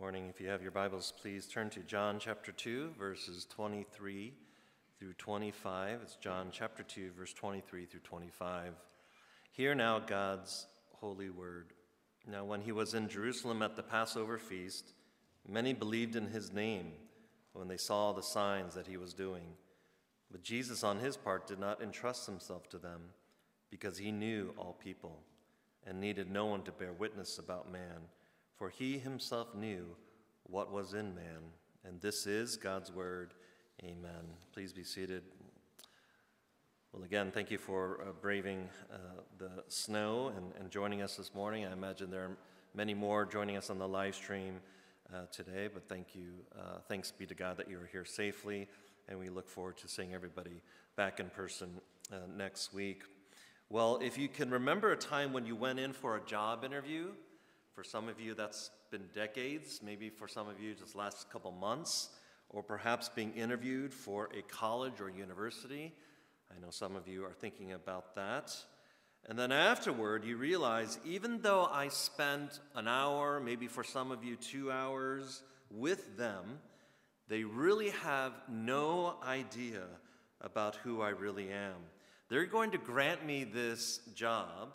morning. If you have your Bibles, please turn to John chapter 2, verses 23 through 25. It's John chapter 2, verse 23 through 25. Hear now God's holy word. Now, when he was in Jerusalem at the Passover feast, many believed in his name when they saw the signs that he was doing. But Jesus, on his part, did not entrust himself to them because he knew all people and needed no one to bear witness about man for he himself knew what was in man. And this is God's word. Amen. Please be seated. Well, again, thank you for uh, braving uh, the snow and, and, joining us this morning. I imagine there are many more joining us on the live stream uh, today, but thank you. Uh, thanks be to God that you are here safely, and we look forward to seeing everybody back in person uh, next week. Well, if you can remember a time when you went in for a job interview, for some of you, that's been decades. Maybe for some of you, just last couple months, or perhaps being interviewed for a college or university. I know some of you are thinking about that. And then afterward, you realize even though I spent an hour, maybe for some of you, two hours with them, they really have no idea about who I really am. They're going to grant me this job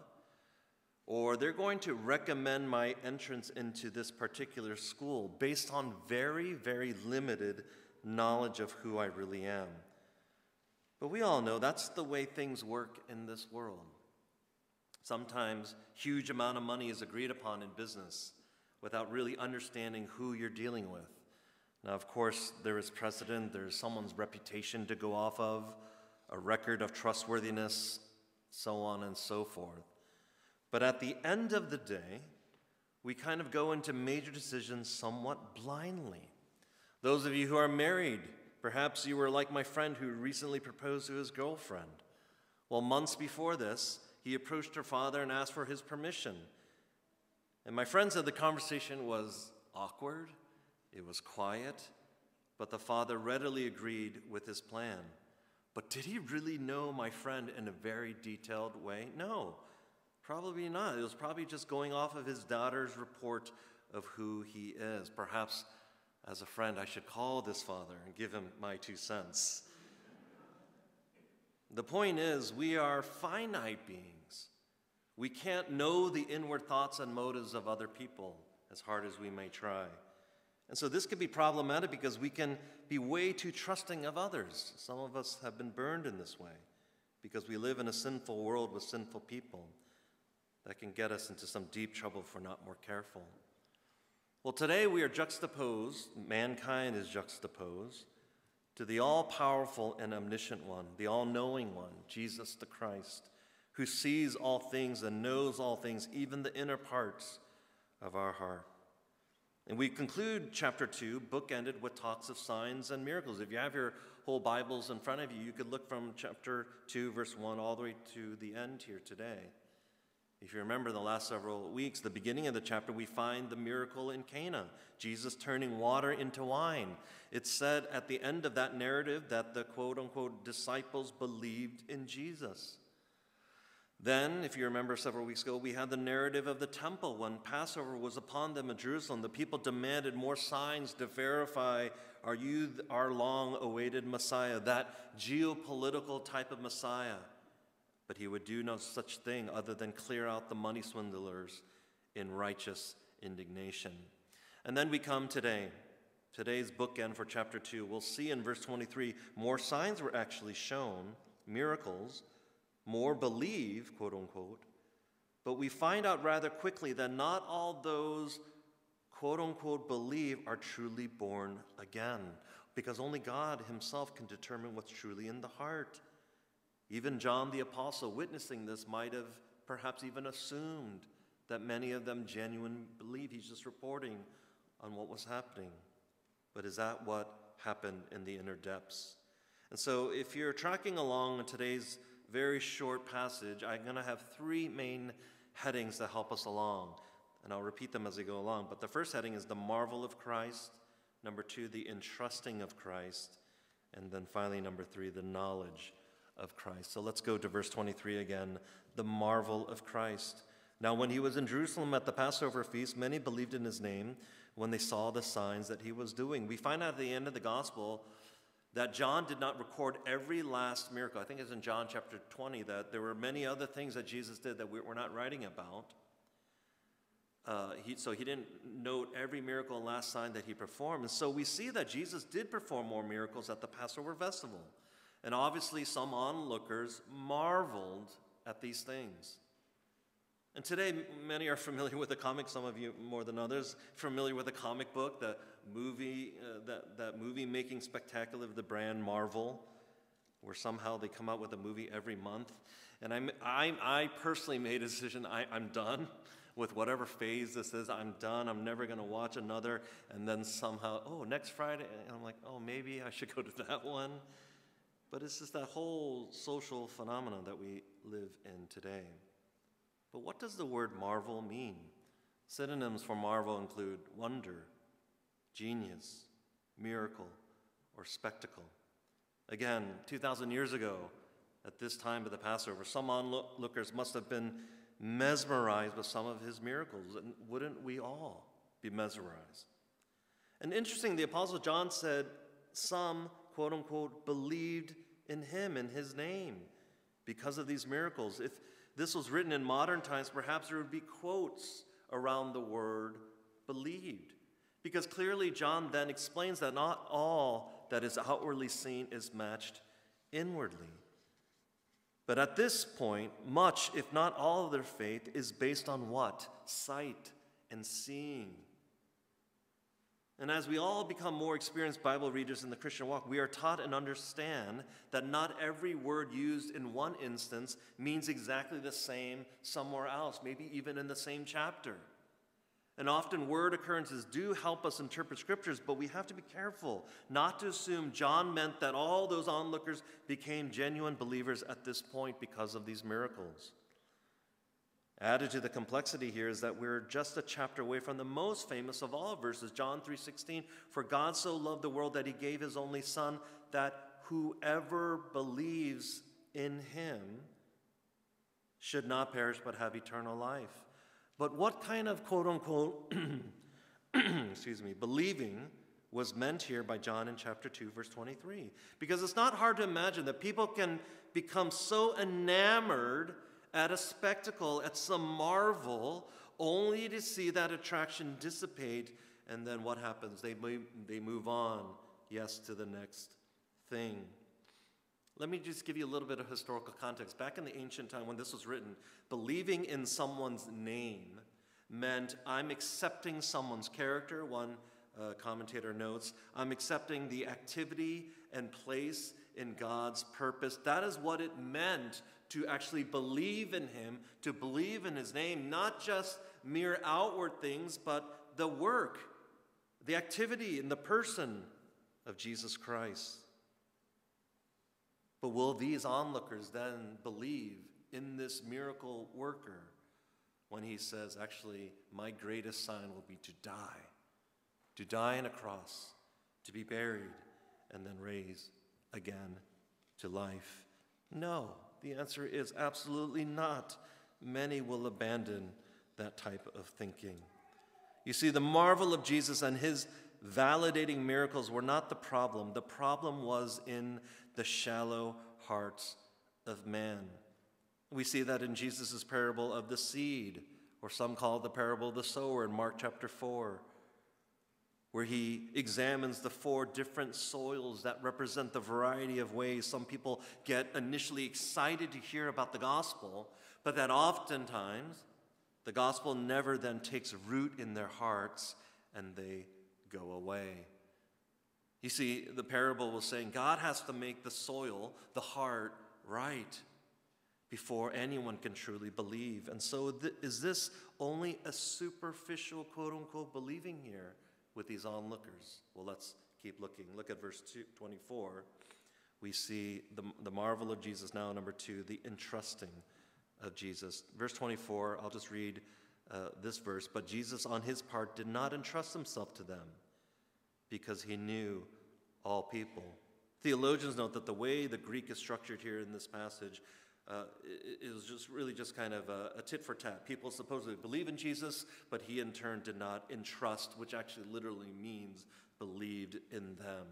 or they're going to recommend my entrance into this particular school based on very, very limited knowledge of who I really am. But we all know that's the way things work in this world. Sometimes huge amount of money is agreed upon in business without really understanding who you're dealing with. Now, of course, there is precedent, there's someone's reputation to go off of, a record of trustworthiness, so on and so forth. But at the end of the day, we kind of go into major decisions somewhat blindly. Those of you who are married, perhaps you were like my friend who recently proposed to his girlfriend. Well, months before this, he approached her father and asked for his permission. And my friend said the conversation was awkward, it was quiet, but the father readily agreed with his plan. But did he really know my friend in a very detailed way? No. Probably not. It was probably just going off of his daughter's report of who he is. Perhaps, as a friend, I should call this father and give him my two cents. The point is, we are finite beings. We can't know the inward thoughts and motives of other people as hard as we may try. And so this could be problematic because we can be way too trusting of others. Some of us have been burned in this way because we live in a sinful world with sinful people that can get us into some deep trouble if we're not more careful. Well, today we are juxtaposed, mankind is juxtaposed, to the all powerful and omniscient one, the all knowing one, Jesus the Christ, who sees all things and knows all things, even the inner parts of our heart. And we conclude chapter 2, bookended with talks of signs and miracles. If you have your whole Bibles in front of you, you could look from chapter 2, verse 1, all the way to the end here today. If you remember in the last several weeks, the beginning of the chapter, we find the miracle in Cana, Jesus turning water into wine. It's said at the end of that narrative that the quote unquote disciples believed in Jesus. Then, if you remember several weeks ago, we had the narrative of the temple when Passover was upon them in Jerusalem. The people demanded more signs to verify are you our long awaited Messiah, that geopolitical type of Messiah? But he would do no such thing other than clear out the money swindlers in righteous indignation. And then we come today. Today's bookend for chapter 2. We'll see in verse 23 more signs were actually shown, miracles, more believe, quote unquote. But we find out rather quickly that not all those, quote unquote, believe are truly born again, because only God Himself can determine what's truly in the heart. Even John the Apostle, witnessing this, might have perhaps even assumed that many of them genuinely believe he's just reporting on what was happening. But is that what happened in the inner depths? And so, if you're tracking along in today's very short passage, I'm going to have three main headings to help us along. And I'll repeat them as we go along. But the first heading is the marvel of Christ. Number two, the entrusting of Christ. And then finally, number three, the knowledge of Christ. So let's go to verse 23 again. The marvel of Christ. Now, when he was in Jerusalem at the Passover feast, many believed in his name when they saw the signs that he was doing. We find out at the end of the gospel that John did not record every last miracle. I think it's in John chapter 20 that there were many other things that Jesus did that we're not writing about. Uh, he, so he didn't note every miracle and last sign that he performed. And so we see that Jesus did perform more miracles at the Passover festival. And obviously, some onlookers marveled at these things. And today, many are familiar with the comic, some of you more than others, familiar with the comic book, the movie, uh, that, that movie making spectacular of the brand Marvel, where somehow they come out with a movie every month. And I'm, I, I personally made a decision I, I'm done with whatever phase this is. I'm done. I'm never going to watch another. And then somehow, oh, next Friday, and I'm like, oh, maybe I should go to that one. But it's just that whole social phenomenon that we live in today. But what does the word marvel mean? Synonyms for marvel include wonder, genius, miracle, or spectacle. Again, 2,000 years ago, at this time of the Passover, some onlookers must have been mesmerized with some of his miracles, and wouldn't we all be mesmerized? And interesting, the Apostle John said some, quote unquote, believed in him, in his name, because of these miracles. If this was written in modern times, perhaps there would be quotes around the word believed. Because clearly, John then explains that not all that is outwardly seen is matched inwardly. But at this point, much, if not all, of their faith is based on what? Sight and seeing. And as we all become more experienced Bible readers in the Christian walk, we are taught and understand that not every word used in one instance means exactly the same somewhere else, maybe even in the same chapter. And often word occurrences do help us interpret scriptures, but we have to be careful not to assume John meant that all those onlookers became genuine believers at this point because of these miracles. Added to the complexity here is that we're just a chapter away from the most famous of all verses, John 3:16, for God so loved the world that he gave his only son that whoever believes in him should not perish but have eternal life. But what kind of quote unquote excuse me, believing was meant here by John in chapter 2 verse 23? Because it's not hard to imagine that people can become so enamored at a spectacle, at some marvel, only to see that attraction dissipate. And then what happens? They they move on, yes, to the next thing. Let me just give you a little bit of historical context. Back in the ancient time when this was written, believing in someone's name meant I'm accepting someone's character. One uh, commentator notes, I'm accepting the activity and place in God's purpose. That is what it meant to actually believe in Him, to believe in His name, not just mere outward things, but the work, the activity, and the person of Jesus Christ. But will these onlookers then believe in this miracle worker when he says, actually, my greatest sign will be to die, to die on a cross, to be buried, and then raised again to life? No. The answer is absolutely not. Many will abandon that type of thinking. You see, the marvel of Jesus and his validating miracles were not the problem. The problem was in the shallow hearts of man. We see that in Jesus' parable of the seed, or some call it the parable of the sower in Mark chapter 4 where he examines the four different soils that represent the variety of ways some people get initially excited to hear about the gospel, but that oftentimes the gospel never then takes root in their hearts and they go away. You see, the parable was saying God has to make the soil, the heart, right before anyone can truly believe. And so, th- is this only a superficial, quote unquote, believing here? With these onlookers. Well, let's keep looking. Look at verse two, 24. We see the, the marvel of Jesus now, number two, the entrusting of Jesus. Verse 24, I'll just read uh, this verse. But Jesus, on his part, did not entrust himself to them because he knew all people. Theologians note that the way the Greek is structured here in this passage uh, it, was just really just kind of a, a tit for tat. People supposedly believe in Jesus, but he in turn did not entrust, which actually literally means believed in them.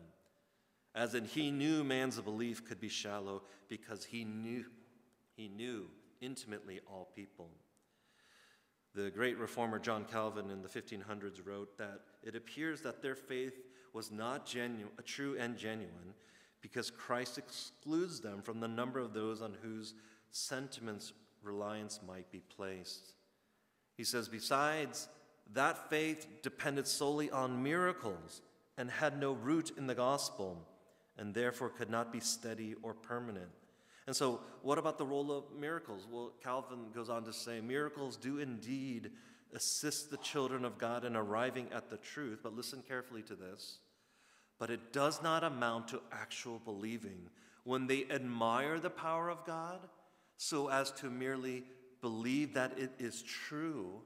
As in, he knew man's belief could be shallow because he knew, he knew intimately all people. The great reformer John Calvin in the 1500s wrote that it appears that their faith was not genu- true and genuine because Christ excludes them from the number of those on whose sentiments reliance might be placed. He says, besides, that faith depended solely on miracles and had no root in the gospel, and therefore could not be steady or permanent. And so, what about the role of miracles? Well, Calvin goes on to say miracles do indeed assist the children of God in arriving at the truth, but listen carefully to this but it does not amount to actual believing when they admire the power of God so as to merely believe that it is true,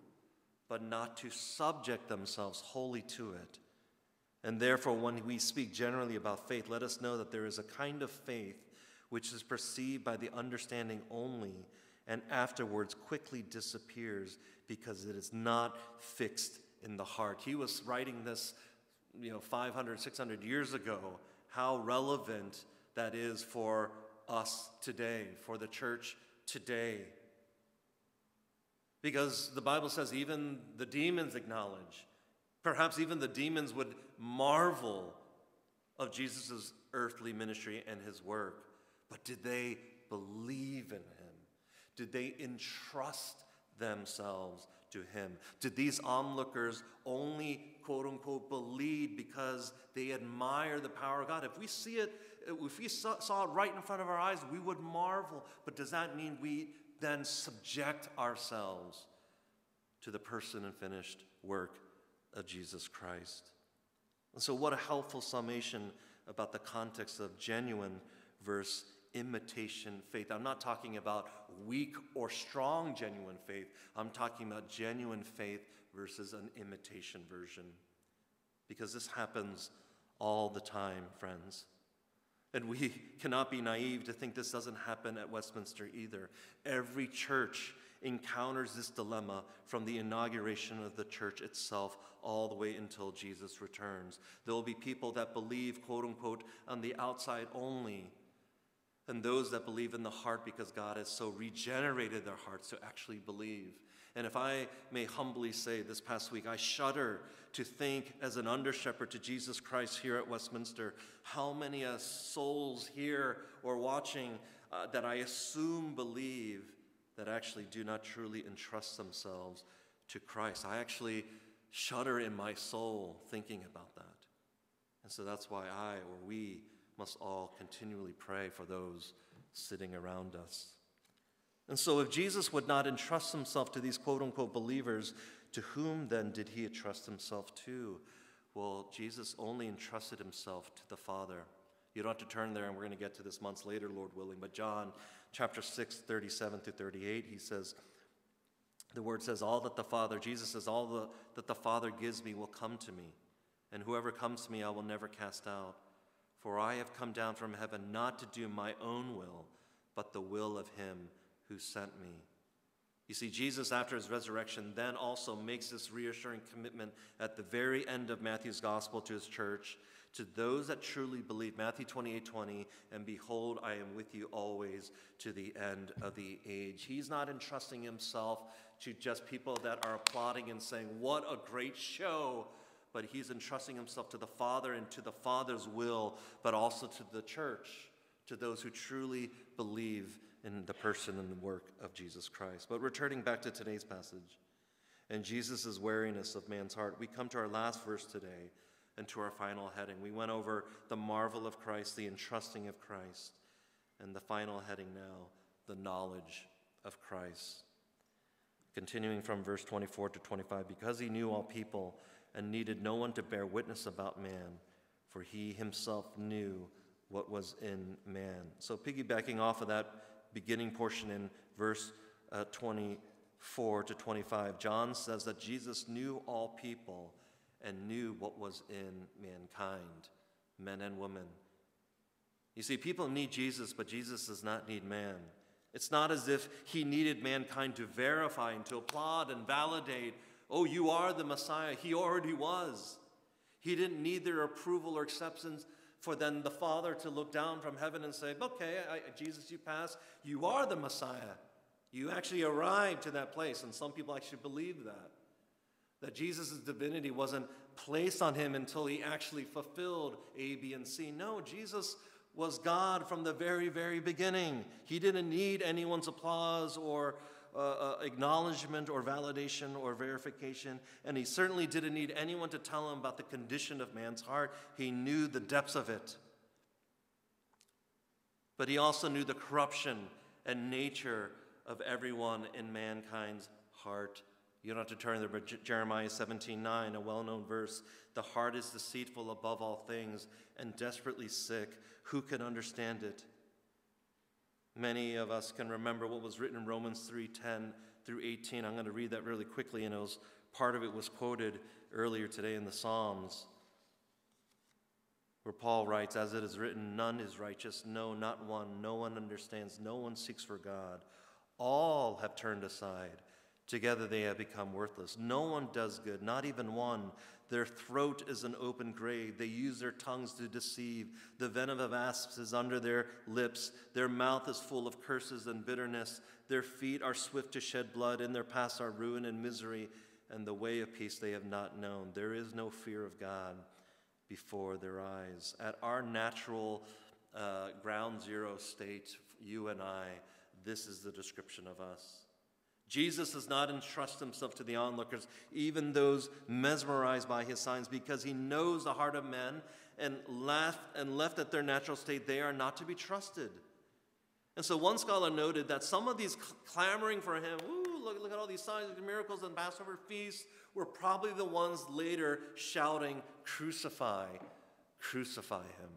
but not to subject themselves wholly to it. And therefore, when we speak generally about faith, let us know that there is a kind of faith which is perceived by the understanding only and afterwards quickly disappears because it is not fixed in the heart. He was writing this you know, 500, 600 years ago, how relevant that is for us today, for the church today. Because the Bible says even the demons acknowledge, perhaps even the demons would marvel of Jesus' earthly ministry and his work. But did they believe in him? Did they entrust themselves to him? Did these onlookers only, quote unquote, believe because they admire the power of God? If we see it, if we saw, saw it right in front of our eyes, we would marvel. But does that mean we then subject ourselves to the person and finished work of Jesus Christ? And so, what a helpful summation about the context of genuine verse imitation faith. I'm not talking about weak or strong genuine faith. I'm talking about genuine faith versus an imitation version. Because this happens all the time, friends. And we cannot be naive to think this doesn't happen at Westminster either. Every church encounters this dilemma from the inauguration of the church itself all the way until Jesus returns. There will be people that believe, quote unquote, on the outside only, and those that believe in the heart because God has so regenerated their hearts to actually believe. And if I may humbly say this past week, I shudder to think as an under shepherd to Jesus Christ here at Westminster, how many uh, souls here or watching uh, that I assume believe that actually do not truly entrust themselves to Christ. I actually shudder in my soul thinking about that. And so that's why I or we must all continually pray for those sitting around us. And so, if Jesus would not entrust himself to these quote unquote believers, to whom then did he entrust himself to? Well, Jesus only entrusted himself to the Father. You don't have to turn there, and we're going to get to this months later, Lord willing. But John chapter 6, 37 to 38, he says, the word says, All that the Father, Jesus says, All the, that the Father gives me will come to me, and whoever comes to me I will never cast out. For I have come down from heaven not to do my own will, but the will of him who sent me. You see, Jesus, after his resurrection, then also makes this reassuring commitment at the very end of Matthew's gospel to his church to those that truly believe. Matthew 28 20, and behold, I am with you always to the end of the age. He's not entrusting himself to just people that are applauding and saying, What a great show! But he's entrusting himself to the Father and to the Father's will, but also to the church, to those who truly believe in the person and the work of Jesus Christ. But returning back to today's passage and Jesus' wariness of man's heart, we come to our last verse today and to our final heading. We went over the marvel of Christ, the entrusting of Christ, and the final heading now, the knowledge of Christ. Continuing from verse 24 to 25, because he knew all people, and needed no one to bear witness about man, for he himself knew what was in man. So, piggybacking off of that beginning portion in verse uh, 24 to 25, John says that Jesus knew all people and knew what was in mankind, men and women. You see, people need Jesus, but Jesus does not need man. It's not as if he needed mankind to verify and to applaud and validate, oh, you are the Messiah. He already was. He didn't need their approval or acceptance for then the Father to look down from heaven and say, okay, I, Jesus, you pass. You are the Messiah. You actually arrived to that place. And some people actually believe that. That Jesus' divinity wasn't placed on him until he actually fulfilled A, B, and C. No, Jesus was God from the very, very beginning. He didn't need anyone's applause or uh, acknowledgement or validation or verification, and he certainly didn't need anyone to tell him about the condition of man's heart. He knew the depths of it. But he also knew the corruption and nature of everyone in mankind's heart. You don't have to turn there, but Jeremiah 17 9, a well known verse. The heart is deceitful above all things and desperately sick. Who can understand it? Many of us can remember what was written in Romans 3:10 through 18. I'm going to read that really quickly, and it was part of it was quoted earlier today in the Psalms, where Paul writes, "As it is written, none is righteous, no, not one. No one understands, no one seeks for God. All have turned aside." Together they have become worthless. No one does good, not even one. Their throat is an open grave. They use their tongues to deceive. The venom of asps is under their lips. Their mouth is full of curses and bitterness. Their feet are swift to shed blood. In their paths are ruin and misery, and the way of peace they have not known. There is no fear of God before their eyes. At our natural uh, ground zero state, you and I, this is the description of us. Jesus does not entrust himself to the onlookers, even those mesmerized by his signs, because he knows the heart of men and left, and left at their natural state, they are not to be trusted. And so one scholar noted that some of these clamoring for him, ooh, look, look at all these signs and miracles and Passover feasts, were probably the ones later shouting, Crucify, crucify him.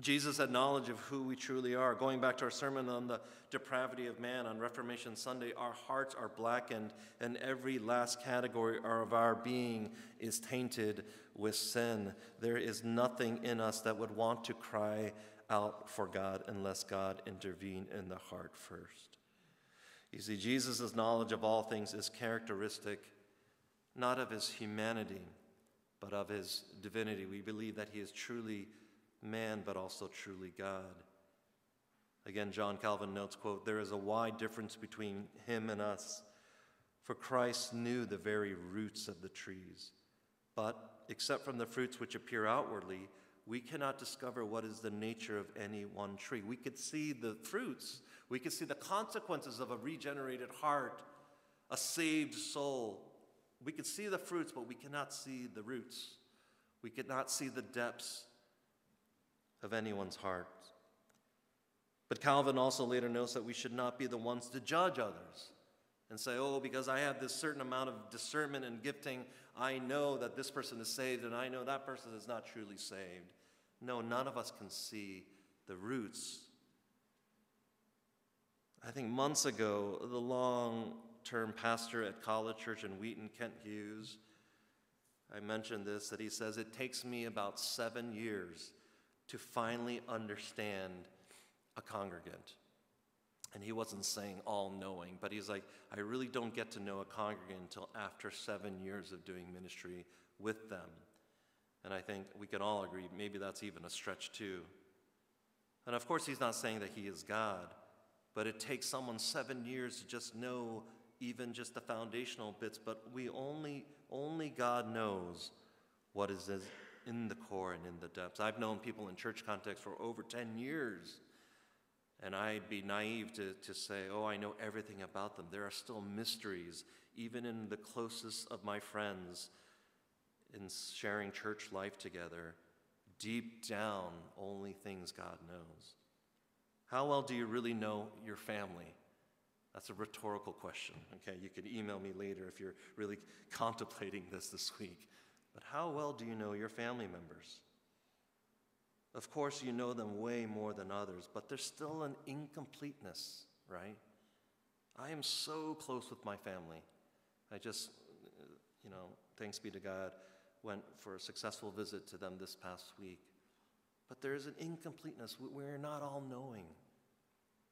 Jesus had knowledge of who we truly are. Going back to our sermon on the depravity of man on Reformation Sunday, our hearts are blackened, and every last category of our being is tainted with sin. There is nothing in us that would want to cry out for God unless God intervened in the heart first. You see, Jesus' knowledge of all things is characteristic not of his humanity, but of his divinity. We believe that he is truly man, but also truly God. Again, John Calvin notes, quote, there is a wide difference between him and us, for Christ knew the very roots of the trees. But except from the fruits which appear outwardly, we cannot discover what is the nature of any one tree. We could see the fruits, we could see the consequences of a regenerated heart, a saved soul. We could see the fruits, but we cannot see the roots. We could not see the depths of anyone's heart. But Calvin also later notes that we should not be the ones to judge others and say, oh, because I have this certain amount of discernment and gifting, I know that this person is saved and I know that person is not truly saved. No, none of us can see the roots. I think months ago, the long term pastor at College Church in Wheaton, Kent Hughes, I mentioned this, that he says, It takes me about seven years to finally understand a congregant. And he wasn't saying all knowing, but he's like, I really don't get to know a congregant until after seven years of doing ministry with them. And I think we can all agree maybe that's even a stretch too. And of course, he's not saying that he is God, but it takes someone seven years to just know even just the foundational bits. But we only, only God knows what is in the core and in the depths. I've known people in church context for over 10 years, and I'd be naive to, to say, oh, I know everything about them. There are still mysteries, even in the closest of my friends, in sharing church life together. Deep down, only things God knows. How well do you really know your family? That's a rhetorical question. Okay, you could email me later if you're really contemplating this this week. But how well do you know your family members? Of course, you know them way more than others, but there's still an incompleteness, right? I am so close with my family. I just, you know, thanks be to God, went for a successful visit to them this past week. But there is an incompleteness. We're not all knowing.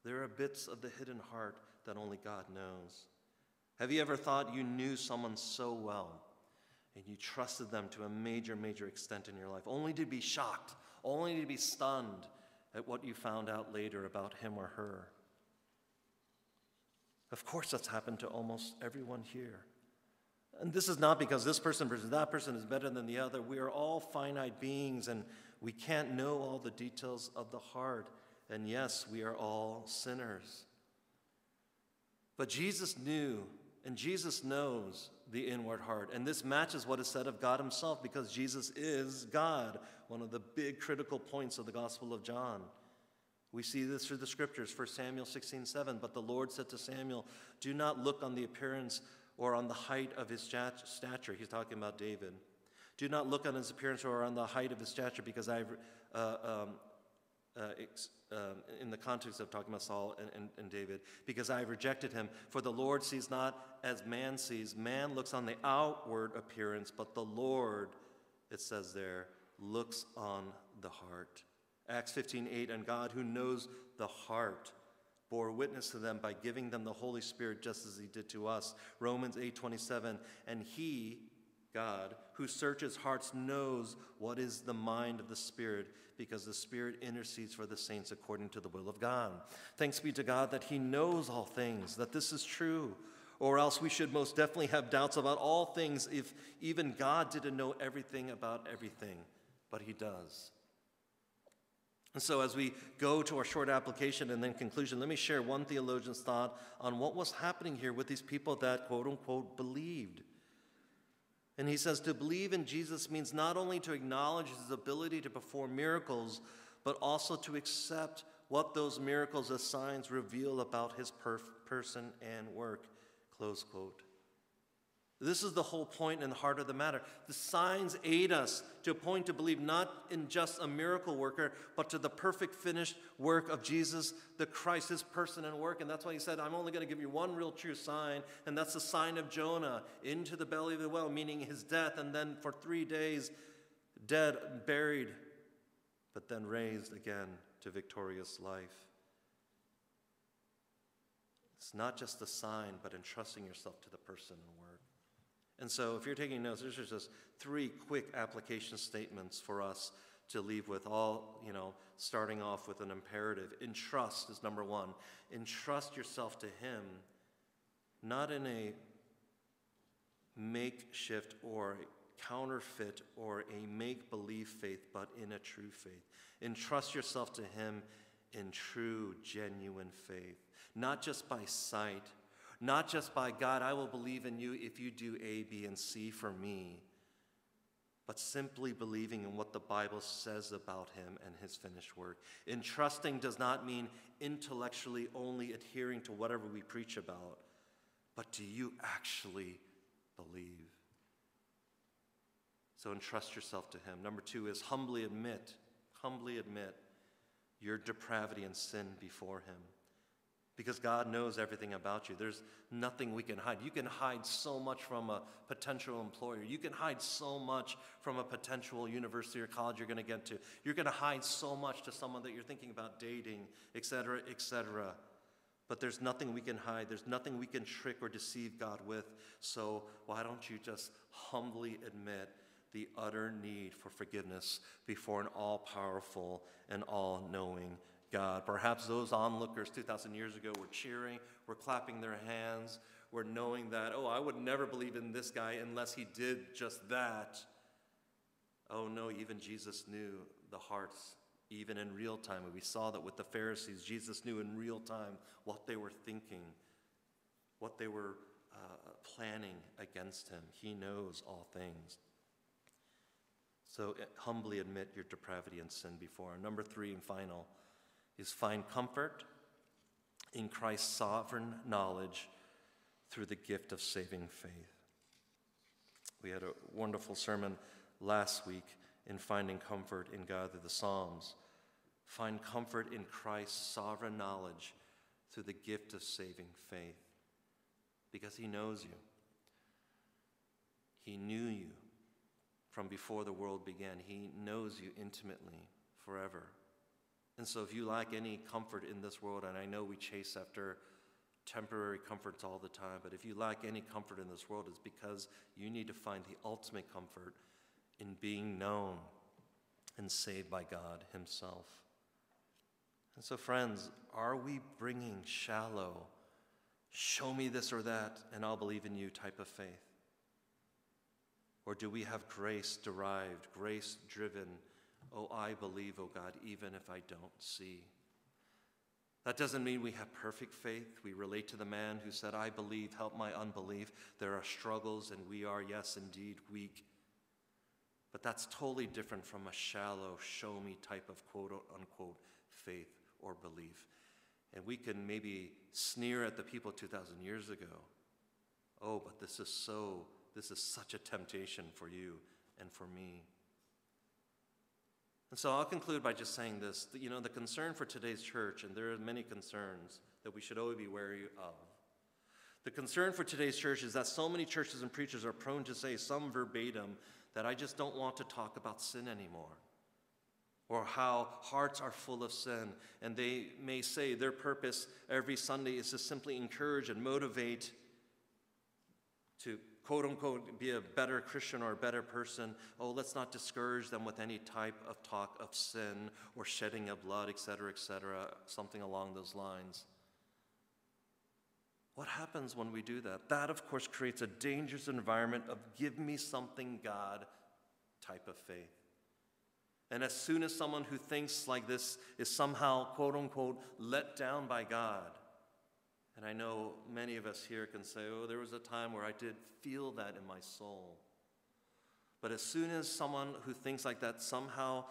There are bits of the hidden heart that only God knows. Have you ever thought you knew someone so well and you trusted them to a major, major extent in your life, only to be shocked, only to be stunned at what you found out later about him or her? Of course, that's happened to almost everyone here. And this is not because this person versus that person is better than the other. We are all finite beings and we can't know all the details of the heart. And yes, we are all sinners. But Jesus knew and Jesus knows the inward heart. And this matches what is said of God Himself because Jesus is God, one of the big critical points of the Gospel of John. We see this through the scriptures, 1 Samuel 16 7. But the Lord said to Samuel, Do not look on the appearance or on the height of his stature. He's talking about David. Do not look on his appearance or on the height of his stature, because I've, uh, um, uh, um, in the context of talking about Saul and, and, and David, because I have rejected him. For the Lord sees not as man sees. Man looks on the outward appearance, but the Lord, it says there, looks on the heart. Acts 15 8, and God, who knows the heart, bore witness to them by giving them the Holy Spirit just as he did to us. Romans 8 27, and he, God, who searches hearts, knows what is the mind of the Spirit, because the Spirit intercedes for the saints according to the will of God. Thanks be to God that He knows all things, that this is true. Or else we should most definitely have doubts about all things if even God didn't know everything about everything, but He does. And so, as we go to our short application and then conclusion, let me share one theologian's thought on what was happening here with these people that quote unquote believed. And he says to believe in Jesus means not only to acknowledge his ability to perform miracles, but also to accept what those miracles as signs reveal about his per- person and work. Close quote. This is the whole point and the heart of the matter. The signs aid us to a point to believe not in just a miracle worker, but to the perfect finished work of Jesus, the Christ, his person and work. And that's why he said, I'm only going to give you one real true sign, and that's the sign of Jonah into the belly of the whale, meaning his death, and then for three days, dead, buried, but then raised again to victorious life. It's not just a sign, but entrusting yourself to the person and work. And so, if you're taking notes, there's just three quick application statements for us to leave with. All, you know, starting off with an imperative. Entrust is number one. Entrust yourself to Him, not in a makeshift or counterfeit or a make believe faith, but in a true faith. Entrust yourself to Him in true, genuine faith, not just by sight not just by God, I will believe in you if you do A, B, and C for me, but simply believing in what the Bible says about him and his finished work. Entrusting does not mean intellectually only adhering to whatever we preach about, but do you actually believe? So entrust yourself to him. Number two is humbly admit, humbly admit your depravity and sin before him because God knows everything about you. There's nothing we can hide. You can hide so much from a potential employer. You can hide so much from a potential university or college you're going to get to. You're going to hide so much to someone that you're thinking about dating, etc., etc. But there's nothing we can hide. There's nothing we can trick or deceive God with. So why don't you just humbly admit the utter need for forgiveness before an all powerful and all knowing God. Perhaps those onlookers 2,000 years ago were cheering, were clapping their hands, were knowing that, oh, I would never believe in this guy unless he did just that. Oh, no, even Jesus knew the hearts, even in real time. We saw that with the Pharisees. Jesus knew in real time what they were thinking, what they were uh, planning against him. He knows all things. So eh, humbly admit your depravity and sin before. Number three and final is find comfort in Christ's sovereign knowledge through the gift of saving faith. We had a wonderful sermon last week in finding comfort in God through the Psalms. Find comfort in Christ's sovereign knowledge through the gift of saving faith because he knows you. He knew you from before the world began. He knows you intimately forever. And so, if you lack any comfort in this world, and I know we chase after temporary comforts all the time, but if you lack any comfort in this world, it's because you need to find the ultimate comfort in being known and saved by God Himself. And so, friends, are we bringing shallow, show me this or that, and I'll believe in you type of faith? Or do we have grace derived, grace driven? Oh, I believe, oh God, even if I don't see. That doesn't mean we have perfect faith. We relate to the man who said, I believe, help my unbelief. There are struggles, and we are, yes, indeed, weak. But that's totally different from a shallow, show me type of quote unquote faith or belief. And we can maybe sneer at the people 2,000 years ago. Oh, but this is so, this is such a temptation for you and for me. And so I'll conclude by just saying this that, you know, the concern for today's church, and there are many concerns that we should always be wary of. The concern for today's church is that so many churches and preachers are prone to say some verbatim that I just don't want to talk about sin anymore. Or how hearts are full of sin. And they may say their purpose every Sunday is to simply encourage and motivate to quote unquote be a better Christian or a better person. Oh, let's not discourage them with any type of talk of sin or shedding of blood, etc., etc., something along those lines. What happens when we do that? That, of course, creates a dangerous environment of give me something, God type of faith. And as soon as someone who thinks like this is somehow, quote unquote, let down by God, and I know many of us here can say, oh, there was a time where I did feel that in my soul. But as soon as someone who thinks like that somehow,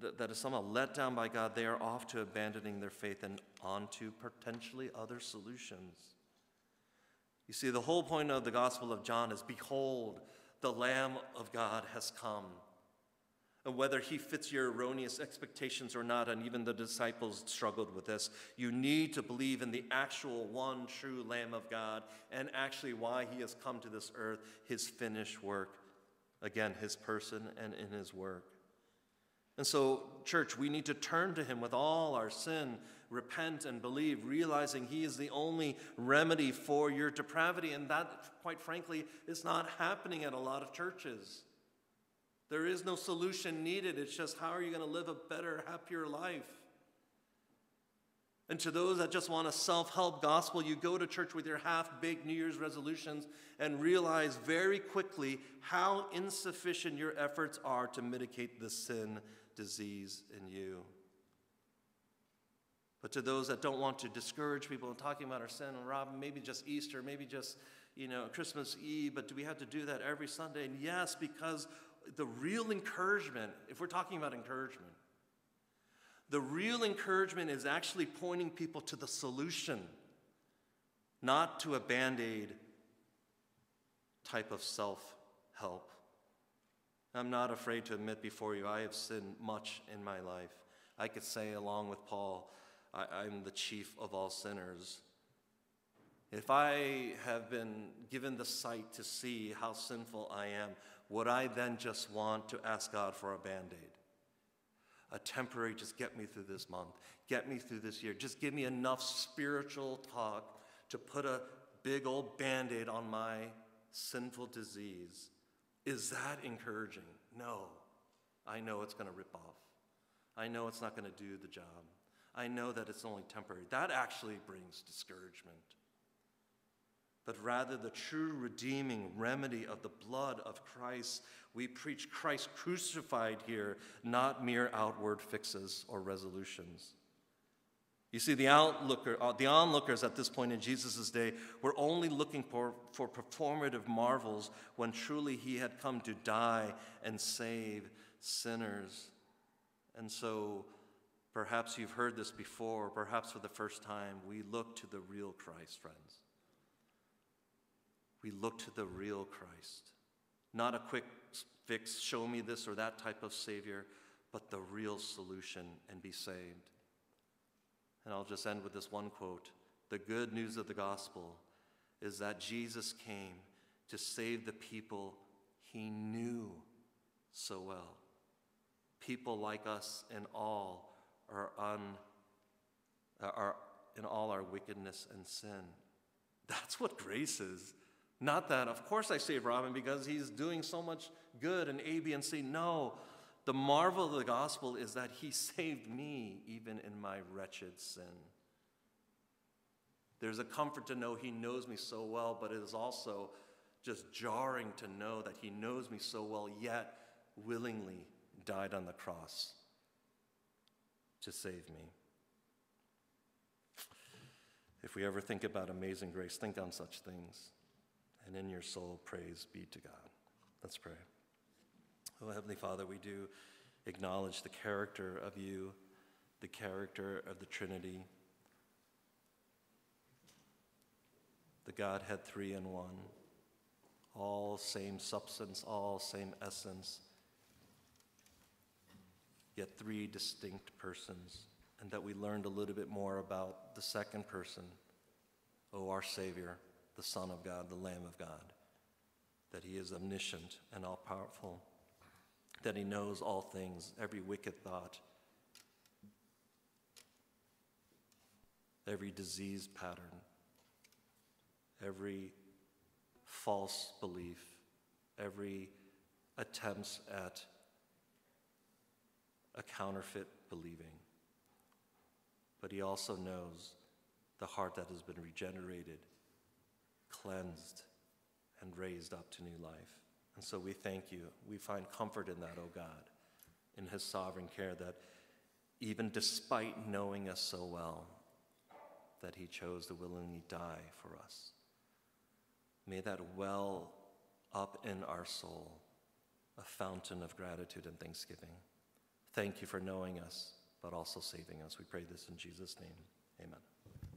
that is somehow let down by God, they are off to abandoning their faith and onto potentially other solutions. You see, the whole point of the Gospel of John is Behold, the Lamb of God has come. Whether he fits your erroneous expectations or not, and even the disciples struggled with this, you need to believe in the actual one true Lamb of God and actually why he has come to this earth, his finished work. Again, his person and in his work. And so, church, we need to turn to him with all our sin repent and believe, realizing He is the only remedy for your depravity. And that, quite frankly, is not happening at a lot of churches. There is no solution needed. It's just how are you going to live a better, happier life? And to those that just want a self help gospel, you go to church with your half baked New Year's resolutions and realize very quickly how insufficient your efforts are to mitigate the sin disease in you. But to those that don't want to discourage people and talking about our sin, and Rob, maybe just Easter, maybe just, you know, Christmas Eve, but do we have to do that every Sunday? And yes, because the real encouragement, if we're talking about encouragement, the real encouragement is actually pointing people to the solution, not to a band aid type of self help. I'm not afraid to admit before you, I have sinned much in my life. I could say, along with Paul, I, am the chief of all sinners. If I have been given the sight to see how sinful I am, would I then just want to ask God for a band aid? A temporary, just get me through this month, get me through this year, just give me enough spiritual talk to put a big old band aid on my sinful disease. Is that encouraging? No. I know it's going to rip off. I know it's not going to do the job. I know that it's only temporary. That actually brings discouragement. But rather, the true redeeming remedy of the blood of Christ, we preach Christ crucified here, not mere outward fixes or resolutions. You see, the, outlooker, uh, the onlookers at this point in Jesus' day were only looking for, for performative marvels when truly he had come to die and save sinners. And so, Perhaps you've heard this before, perhaps for the first time. We look to the real Christ, friends. We look to the real Christ. Not a quick fix, show me this or that type of Savior, but the real solution and be saved. And I'll just end with this one quote The good news of the gospel is that Jesus came to save the people he knew so well. People like us and all our un, our, in all our wickedness and sin. That's what grace is. Not that, of course, I save Robin because he's doing so much good and A, B, and C. No, the marvel of the gospel is that he saved me even in my wretched sin. There's a comfort to know he knows me so well, but it is also just jarring to know that he knows me so well, yet willingly died on the cross to save me. If we ever think about amazing grace, think on such things. And in your soul, praise be to God. Let's pray. Oh, Heavenly Father, we do acknowledge the character of you, the character of the Trinity, the Godhead three in one, all same substance, all same essence, yet three distinct persons, and that we learned a little bit more about the second person, oh, our Savior, the Son of God, the Lamb of God, that He is omniscient and all powerful, that He knows all things, every wicked thought, every disease pattern, every false belief, every attempts at a counterfeit believing. But he also knows the heart that has been regenerated, cleansed, and raised up to new life. And so we thank you. We find comfort in that, O oh God, in his sovereign care that even despite knowing us so well, that he chose to willingly die for us. May that well up in our soul a fountain of gratitude and thanksgiving. Thank you for knowing us, but also saving us. We pray this in Jesus' name. Amen.